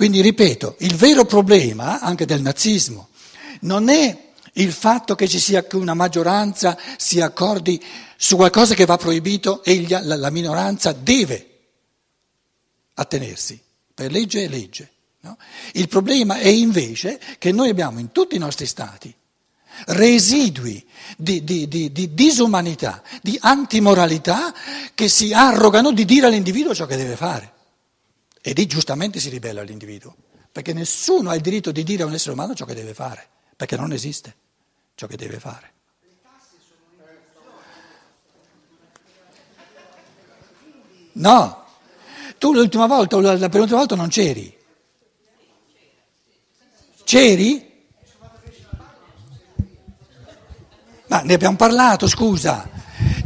Quindi ripeto, il vero problema anche del nazismo non è il fatto che ci sia che una maggioranza si accordi su qualcosa che va proibito e la minoranza deve attenersi, per legge e legge. No? Il problema è invece che noi abbiamo in tutti i nostri stati residui di, di, di, di, disumanità, di antimoralità che si arrogano di dire all'individuo ciò che deve fare. E lì giustamente si ribella l'individuo, perché nessuno ha il diritto di dire a un essere umano ciò che deve fare, perché non esiste ciò che deve fare. No, tu l'ultima volta la penultima volta non c'eri. C'eri? Ma ne abbiamo parlato, scusa.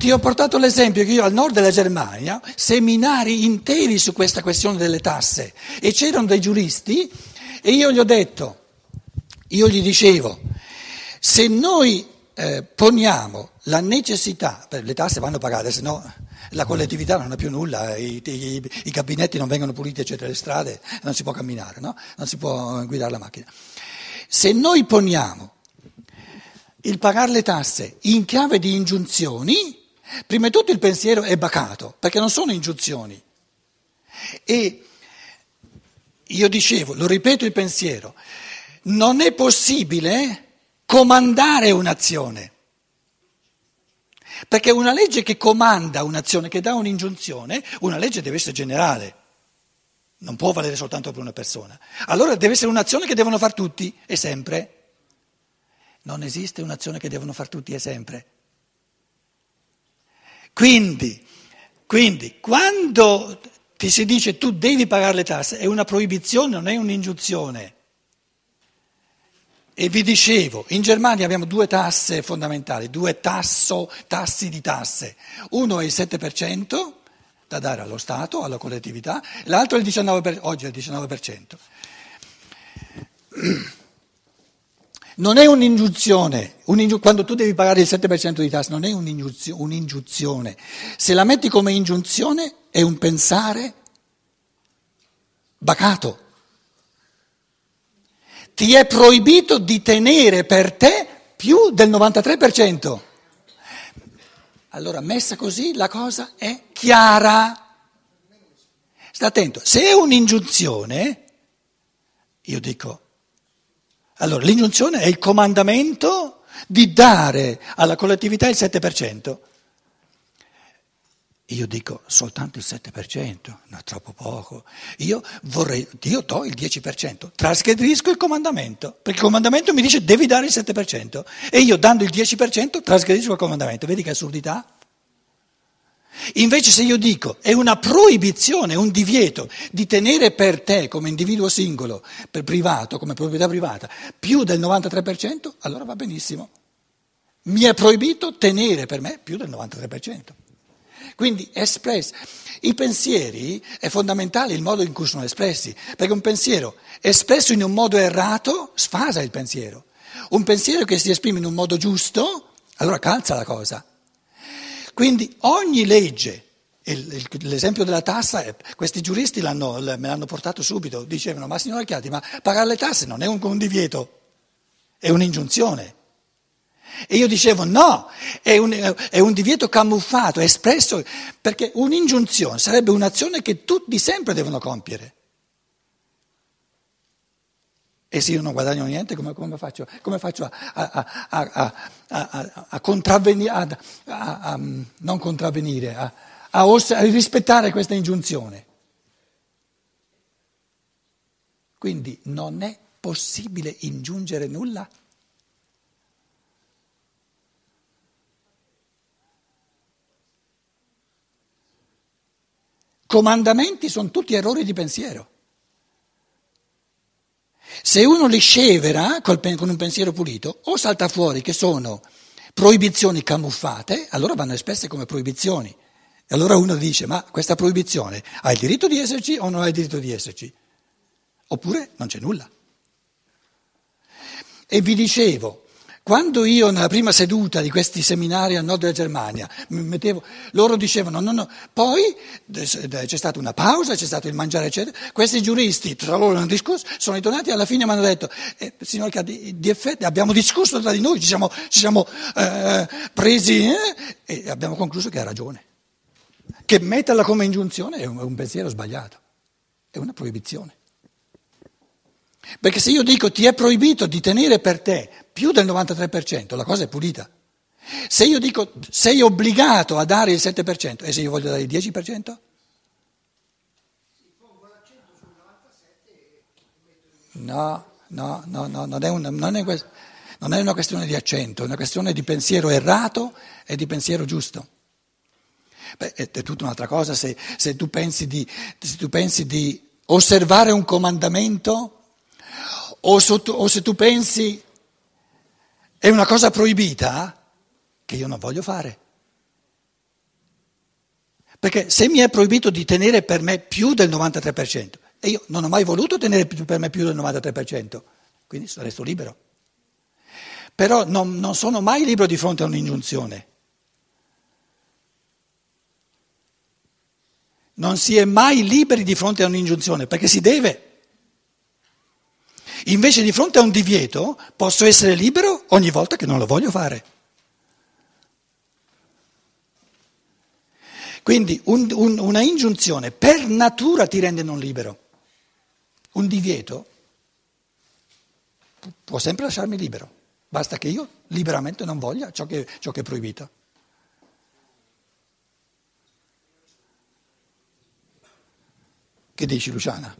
Ti ho portato l'esempio che io al nord della Germania, seminari interi su questa questione delle tasse e c'erano dei giuristi e io gli ho detto, io gli dicevo, se noi eh, poniamo la necessità, le tasse vanno pagate, se no la collettività non ha più nulla, i, i, i, gabinetti non vengono puliti, eccetera, le strade, non si può camminare, no? non si può guidare la macchina. Se noi poniamo il pagare le tasse in chiave di ingiunzioni, prima di tutto il pensiero è bacato, perché non sono ingiunzioni. E io dicevo, lo ripeto il pensiero, non è possibile comandare un'azione. Perché una legge che comanda un'azione, che dà un'ingiunzione, una legge deve essere generale, non può valere soltanto per una persona. Allora deve essere un'azione che devono fare tutti e sempre. Non esiste un'azione che devono fare tutti e sempre. Quindi, quindi, quando ti si dice tu devi pagare le tasse, è una proibizione, non è un'ingiunzione. E vi dicevo, in Germania abbiamo due tasse fondamentali, due tasso, tassi di tasse. Uno è il 7% da dare allo Stato, alla collettività, l'altro è il 19%, oggi è il 19%. Non è un'ingiunzione, quando tu devi pagare il 7% di tasse, non è un'ingiunzione. Se la metti come ingiunzione è un pensare bacato ti è proibito di tenere per te più del 93%. Allora, messa così, la cosa è chiara. Sta attento, se è un'ingiunzione, io dico, allora l'ingiunzione è il comandamento di dare alla collettività il 7%. Io dico soltanto il 7%, no, troppo poco. Io vorrei, io do il 10%, trasgredisco il comandamento, perché il comandamento mi dice devi dare il 7% e io dando il 10% trasgredisco il comandamento. Vedi che assurdità? Invece se io dico è una proibizione, un divieto di tenere per te come individuo singolo, per privato, come proprietà privata, più del 93%, allora va benissimo. Mi è proibito tenere per me più del 93%. Quindi espressi. I pensieri è fondamentale il modo in cui sono espressi, perché un pensiero espresso in un modo errato sfasa il pensiero. Un pensiero che si esprime in un modo giusto, allora calza la cosa. Quindi ogni legge, l'esempio della tassa, questi giuristi me l'hanno portato subito, dicevano ma signora Chiati, ma pagare le tasse non è un, un divieto, è un'ingiunzione. E io dicevo no, è un, è un, divieto camuffato, espresso, perché un'ingiunzione sarebbe un'azione che tutti sempre devono compiere. E se io non guadagno niente, come, come faccio, come faccio a, a, a, a contravvenire, a, non contravvenire, a, rispettare questa ingiunzione? Quindi non è possibile ingiungere nulla. comandamenti sono tutti errori di pensiero. Se uno li scevera con un pensiero pulito, o salta fuori che sono proibizioni camuffate, allora vanno espresse come proibizioni. E allora uno dice, ma questa proibizione ha il diritto di esserci o non ha il diritto di esserci? Oppure non c'è nulla. E vi dicevo, Quando io nella prima seduta di questi seminari al nord della Germania mettevo, loro dicevano no, no, poi c'è stata una pausa, c'è stato il mangiare eccetera, questi giuristi tra loro hanno discusso, sono ritornati e alla fine mi hanno detto, eh, signor Cadi, di effetti abbiamo discusso tra di noi, ci siamo, ci siamo eh, presi eh, e abbiamo concluso che ha ragione, che metterla come ingiunzione è un, un pensiero sbagliato, è una proibizione. Perché se io dico ti è proibito di tenere per te più del 93%, la cosa è pulita. Se io dico sei obbligato a dare il 7% e se io voglio dare il 10%? No, no, no, no non, è una, non, è, non è una questione di accento, è una questione di pensiero errato e di pensiero giusto. Beh, è, è tutta un'altra cosa se, se, tu di, se tu pensi di osservare un comandamento o, sotto, o se tu pensi è una cosa proibita che io non voglio fare. Perché se mi è proibito di tenere per me più del 93%, e io non ho mai voluto tenere per me più del 93%, quindi resto libero. Però non, non sono mai libero di fronte a un'ingiunzione. Non si è mai liberi di fronte a un'ingiunzione, perché si deve. Invece di fronte a un divieto posso essere libero ogni volta che non lo voglio fare. Quindi un, un, una ingiunzione per natura ti rende non libero. Un divieto può sempre lasciarmi libero, basta che io liberamente non voglia ciò che, ciò che è proibito. Che dici Luciana?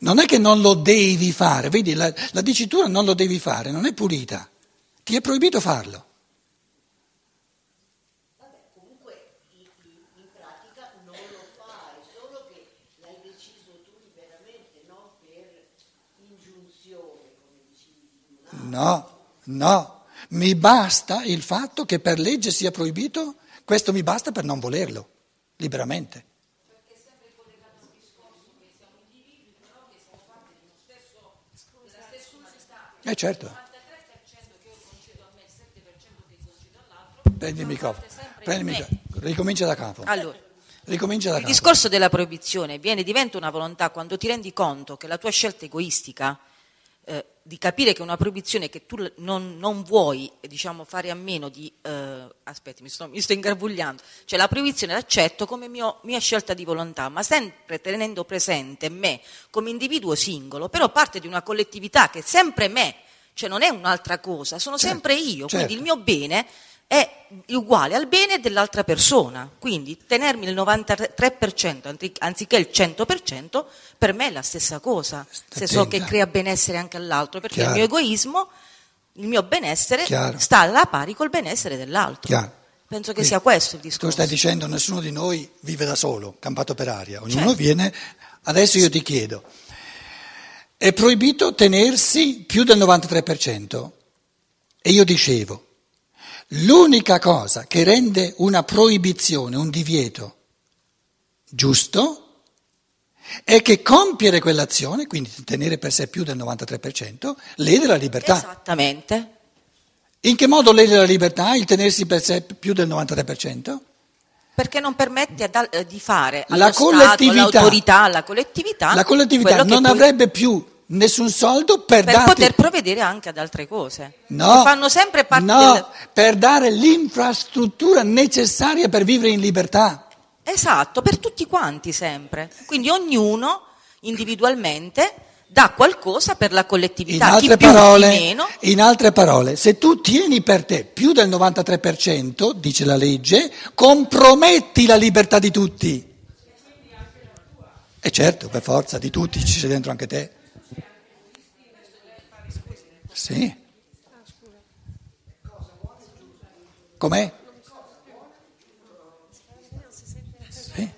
Non è che non lo devi fare, vedi, la, la dicitura non lo devi fare, non è pulita, ti è proibito farlo. Vabbè, comunque in, in pratica non lo fai, solo che l'hai deciso tu liberamente, non per ingiunzione, come dicevi. No, no, mi basta il fatto che per legge sia proibito, questo mi basta per non volerlo, liberamente. Eh certo. Prendi il microfono, prendi il microfono. ricomincia da capo. Allora, ricomincia da il capo. discorso della proibizione viene, diventa una volontà quando ti rendi conto che la tua scelta egoistica eh, di capire che una proibizione che tu non, non vuoi diciamo, fare a meno di... Eh, aspetti, mi sto, mi sto ingarbugliando. Cioè la proibizione l'accetto come mio, mia scelta di volontà, ma sempre tenendo presente me come individuo singolo, però parte di una collettività che è sempre me, cioè non è un'altra cosa, sono certo, sempre io, certo. quindi il mio bene è uguale al bene dell'altra persona. Quindi tenermi il 93% anziché il 100% per me è la stessa cosa, se so che crea benessere anche all'altro, perché Chiaro. il mio egoismo, il mio benessere Chiaro. sta alla pari col benessere dell'altro. Chiaro. Penso che Quindi, sia questo il Tu discorso. stai dicendo nessuno di noi vive da solo, campato per aria, ognuno Certo. viene. Adesso io ti chiedo, è proibito tenersi più del 93%? E io dicevo, l'unica cosa che rende una proibizione, un divieto giusto, è che compiere quell'azione, quindi tenere per sé più del 93%, lede la libertà. Esattamente. In che modo lede la libertà il tenersi per sé più del 93%? Perché non permette di fare La allo Stato, collettività- all'autorità, alla collettività, La collettività non poi- avrebbe più nessun soldo per, per darti- poter provvedere anche ad altre cose. No, fanno sempre parte no, del... per dare l'infrastruttura necessaria per vivere in libertà. Esatto, per tutti quanti sempre. Quindi ognuno individualmente dà qualcosa per la In collettività, chi altre, più, parole, meno. in altre parole, se tu tieni per te più del 93%, dice la legge, comprometti la libertà di tutti. E certo, per forza, di tutti, ci sei dentro anche te. Sì. Com'è? Sì.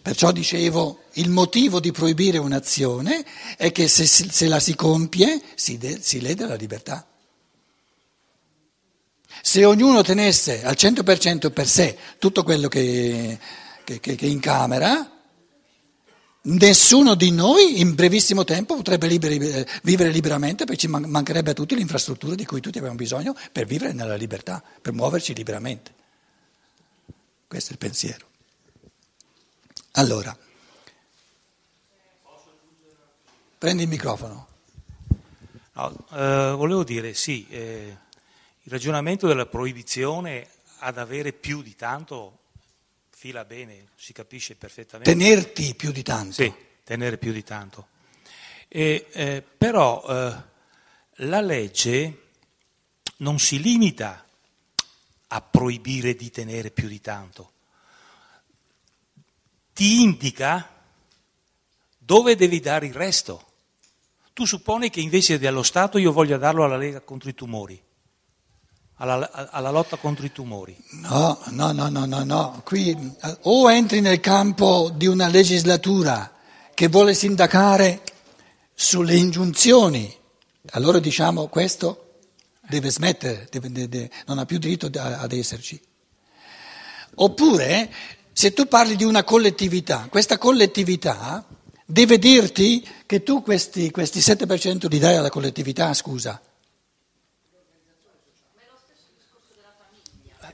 Perciò dicevo, il motivo di proibire un'azione è che se, se la si compie si, de- si lede la libertà. Se ognuno tenesse al 100% per sé tutto quello che, che, che, che incamera, nessuno di noi in brevissimo tempo potrebbe liberi, eh, vivere liberamente perché ci mancherebbe a tutti l'infrastruttura di cui tutti abbiamo bisogno per vivere nella libertà, per muoverci liberamente. Questo è il pensiero. Allora, prendi il microfono. No, eh, volevo dire, sì, eh, il ragionamento della proibizione ad avere più di tanto fila bene, si capisce perfettamente. Tenerti più di tanto. Sì, tenere più di tanto. E, eh, però eh, la legge non si limita a proibire di tenere più di tanto, ti indica dove devi dare il resto. Tu supponi che invece dello Stato io voglia darlo alla Lega contro i tumori, alla, alla, lotta contro i tumori. No, no, no, no, no, no. Qui o entri nel campo di una legislatura che vuole sindacare sulle ingiunzioni, allora diciamo questo deve smettere, deve, deve, non ha più diritto ad esserci. Oppure, se tu parli di una collettività, questa collettività deve dirti che tu questi, questi 7% li dai alla collettività, scusa.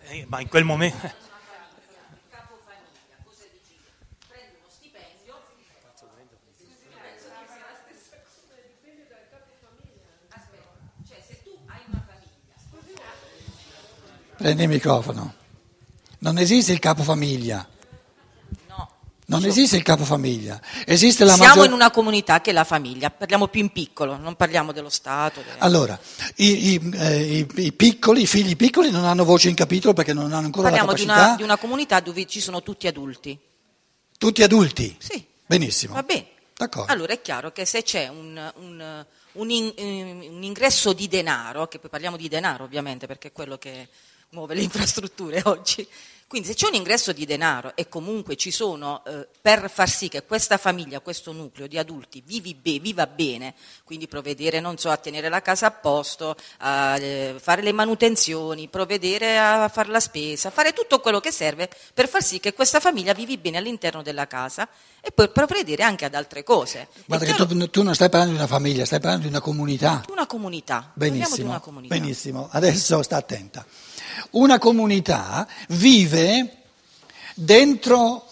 Eh, ma in quel momento... Prendi il microfono. Non esiste il capofamiglia. Non esiste il capofamiglia, esiste la Siamo maggior... in una comunità che è la famiglia, parliamo più in piccolo, non parliamo dello Stato. Delle... Allora, i, i, eh, i, i, piccoli, i figli piccoli non hanno voce in capitolo perché non hanno ancora parliamo la capacità. Parliamo di, di una comunità dove ci sono tutti adulti. Tutti adulti? Sì. Benissimo. Va bene. D'accordo. Allora è chiaro che se c'è un, un, un, in, un ingresso di denaro, che poi parliamo di denaro ovviamente perché è quello che muove le infrastrutture oggi, quindi se c'è un ingresso di denaro e comunque ci sono, eh, per far sì che questa famiglia, questo nucleo di adulti be, viva bene, quindi provvedere, non so, a tenere la casa a posto, a eh, fare le manutenzioni, provvedere a fare la spesa, fare tutto quello che serve per far sì che questa famiglia vivi bene all'interno della casa e poi provvedere anche ad altre cose. Guarda che tu, tu, non stai parlando di una famiglia, stai parlando di una comunità. Una comunità. Benissimo, una comunità. benissimo. adesso sta attenta. Una comunità vive dentro,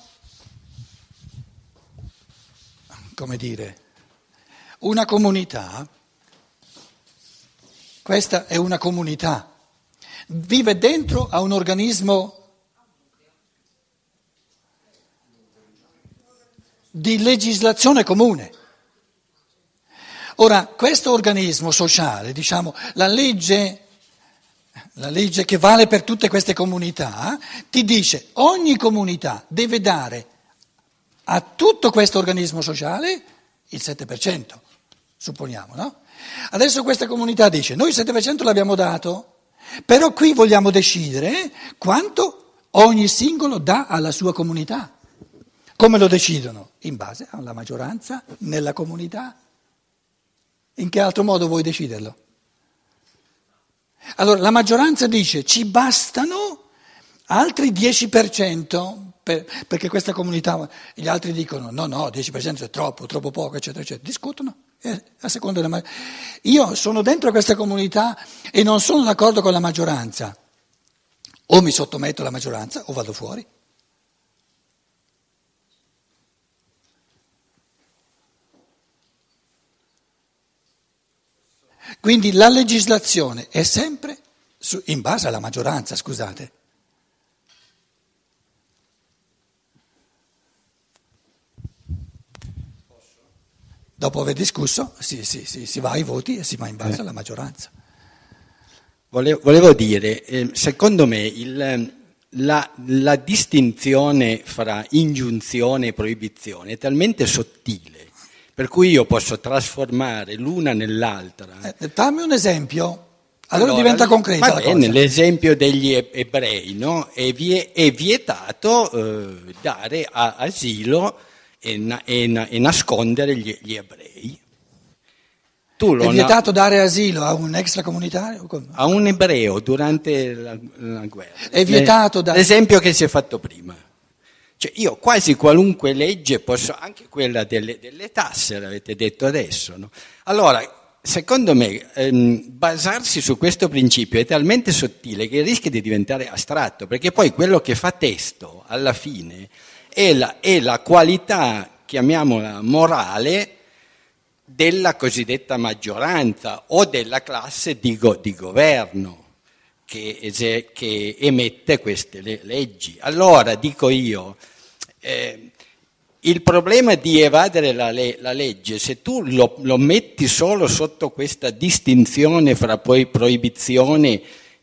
come dire, una comunità, questa è una comunità, vive dentro a un organismo di legislazione comune. Ora, questo organismo sociale, diciamo, la legge la legge che vale per tutte queste comunità, ti dice ogni comunità deve dare a tutto questo organismo sociale il 7%, supponiamo, no? Adesso questa comunità dice noi il 7% l'abbiamo dato, però qui vogliamo decidere quanto ogni singolo dà alla sua comunità. Come lo decidono? In base alla maggioranza nella comunità. In che altro modo vuoi deciderlo? Allora la maggioranza dice ci bastano altri 10% per, perché questa comunità, gli altri dicono no, no, 10% è troppo, troppo poco, eccetera, eccetera. Discutono. A seconda della, io sono dentro questa comunità e non sono d'accordo con la maggioranza. O mi sottometto alla maggioranza o vado fuori. Quindi la legislazione è sempre su, in base alla maggioranza, scusate. Dopo aver discusso si, si, si, si, va ai voti e si va in base eh. alla maggioranza. Volevo, volevo dire, eh, secondo me il, la, la distinzione fra ingiunzione e proibizione è talmente sottile per cui io posso trasformare l'una nell'altra. Eh, dammi un esempio. Allora, allora diventa concreta. Va bene, l'esempio degli ebrei, no? è, vie, è, vietato eh, dare a, asilo e, na, e, na, e nascondere gli, gli, ebrei. Tu È na- vietato dare asilo a un extracomunitario? A un ebreo durante la, la guerra. È vietato da- L'esempio che si è fatto prima. Cioè io quasi qualunque legge posso, anche quella delle, delle tasse, l'avete detto adesso. no? Allora, secondo me, ehm, basarsi su questo principio è talmente sottile che rischia di diventare astratto, perché poi quello che fa testo, alla fine, è la, è la qualità, chiamiamola morale, della cosiddetta maggioranza o della classe di, go- di governo che, che emette queste le- leggi. Allora dico io, eh, il problema di evadere la, le- la legge, se tu lo, lo metti solo sotto questa distinzione fra poi proibizione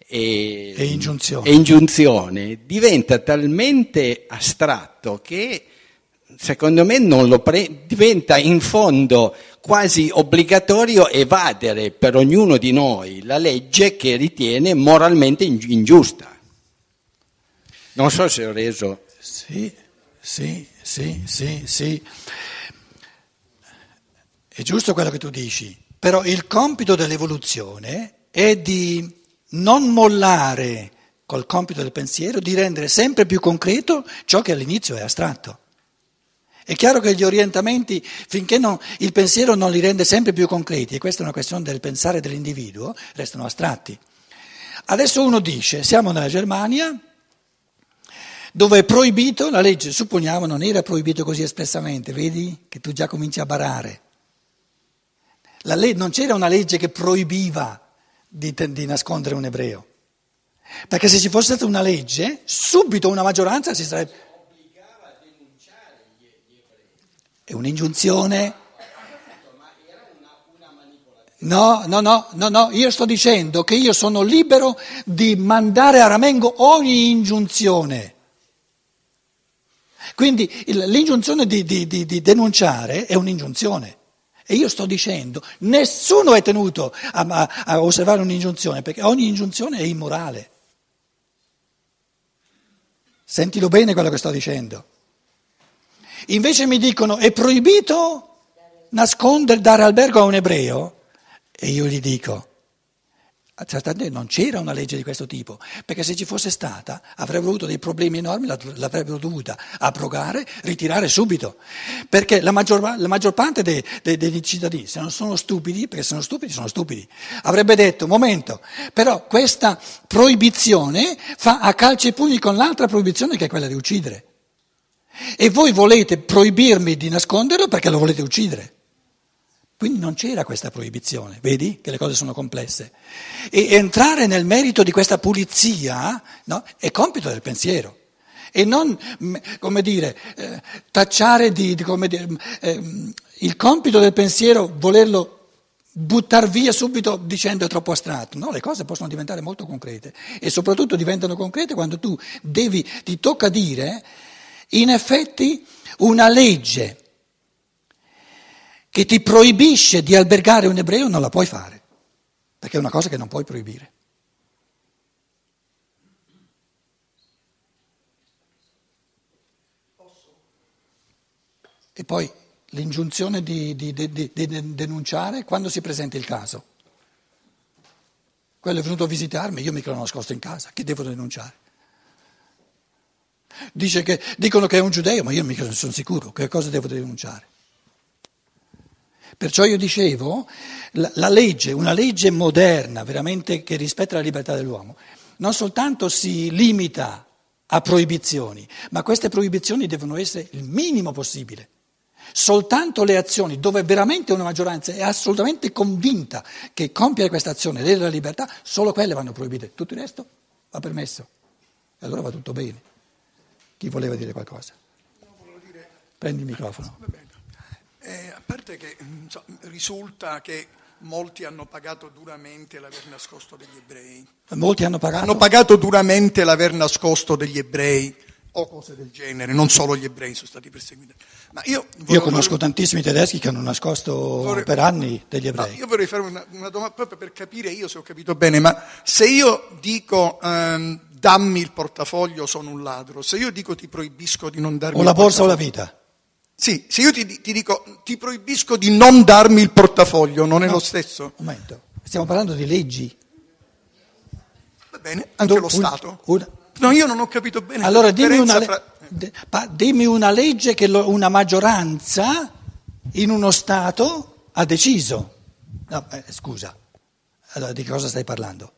e, E ingiunzione. e ingiunzione, diventa talmente astratto che secondo me non lo pre- diventa in fondo quasi obbligatorio evadere per ognuno di noi la legge che ritiene moralmente ingi- ingiusta. Non so se ho reso. Sì, sì, sì, sì, sì. È giusto quello che tu dici, però il compito dell'evoluzione è di non mollare col compito del pensiero, di rendere sempre più concreto ciò che all'inizio è astratto. È chiaro che gli orientamenti, finché non- il pensiero non li rende sempre più concreti, e questa è una questione del pensare dell'individuo, restano astratti. Adesso uno dice, siamo nella Germania, dove è proibito, la legge supponiamo non era proibito così espressamente, vedi che tu già cominci a barare. Le- non c'era una legge che proibiva di, te- di nascondere un ebreo, perché se ci fosse stata una legge, subito una maggioranza si sarebbe... È un'ingiunzione? No, no, no, no, no, io sto dicendo che io sono libero di mandare a ramengo ogni ingiunzione. Quindi l'ingiunzione di, di- di- di denunciare è un'ingiunzione. E io sto dicendo, nessuno è tenuto a, a- a osservare un'ingiunzione, perché ogni ingiunzione è immorale. Sentilo bene quello che sto dicendo. Invece mi dicono, è proibito nascondere, dare albergo a un ebreo? E io gli dico, certamente non c'era una legge di questo tipo, perché se ci fosse stata avrebbero avuto dei problemi enormi, la- l'avrebbero dovuta abrogare, ritirare subito, perché la maggior, la maggior parte dei, dei- dei cittadini, se non sono stupidi, perché sono stupidi, sono stupidi, avrebbe detto, momento, però questa proibizione fa a calci e pugni con l'altra proibizione che è quella di uccidere. E voi volete proibirmi di nasconderlo perché lo volete uccidere. Quindi non c'era questa proibizione, vedi che le cose sono complesse. E entrare nel merito di questa pulizia no, è compito del pensiero. E non, come dire, eh, tacciare di, di- come dire, ehm, il compito del pensiero, volerlo buttare via subito dicendo è troppo astratto. No, le cose possono diventare molto concrete e soprattutto diventano concrete quando tu devi, ti tocca dire, in effetti, una legge che ti proibisce di albergare un ebreo non la puoi fare, perché è una cosa che non puoi proibire. E poi l'ingiunzione di, di- di- di- denunciare quando si presenta il caso. Quello è venuto a visitarmi, io mica l'ho nascosto in casa, che devo denunciare? Che, dicono che è un giudeo, ma io mica non sono sicuro, che cosa devo denunciare? Perciò io dicevo, la, la legge, una legge moderna, veramente che rispetta la libertà dell'uomo, non soltanto si limita a proibizioni, ma queste proibizioni devono essere il minimo possibile. Soltanto le azioni dove veramente una maggioranza è assolutamente convinta che compiere questa azione lede la libertà, solo quelle vanno proibite, tutto il resto va permesso. E allora va tutto bene. Chi voleva dire qualcosa? Prendi il microfono. Eh, a parte che insomma, risulta che molti hanno pagato duramente l'aver nascosto degli ebrei. Molti hanno pagato. Hanno pagato duramente l'aver nascosto degli ebrei o cose del genere, non solo gli ebrei sono stati perseguiti. Ma io, Io conosco tantissimi tedeschi che hanno nascosto vorrei- per anni degli No, ebrei. io vorrei fare una, una domanda proprio per capire io se ho capito bene, ma se io dico ehm, dammi il portafoglio sono un ladro, se io dico ti proibisco di non darmi O la il borsa o la portafoglio- vita. Sì, se io ti, ti dico ti proibisco di non darmi il portafoglio, non è No. lo stesso? Un momento, stiamo parlando di leggi. Va bene, anche Do- lo un- Stato. una- No, io non ho capito bene Allora la dimmi una, le- fra... dimmi una legge che lo- una maggioranza in uno Stato ha deciso. No, eh, scusa, allora di cosa stai parlando?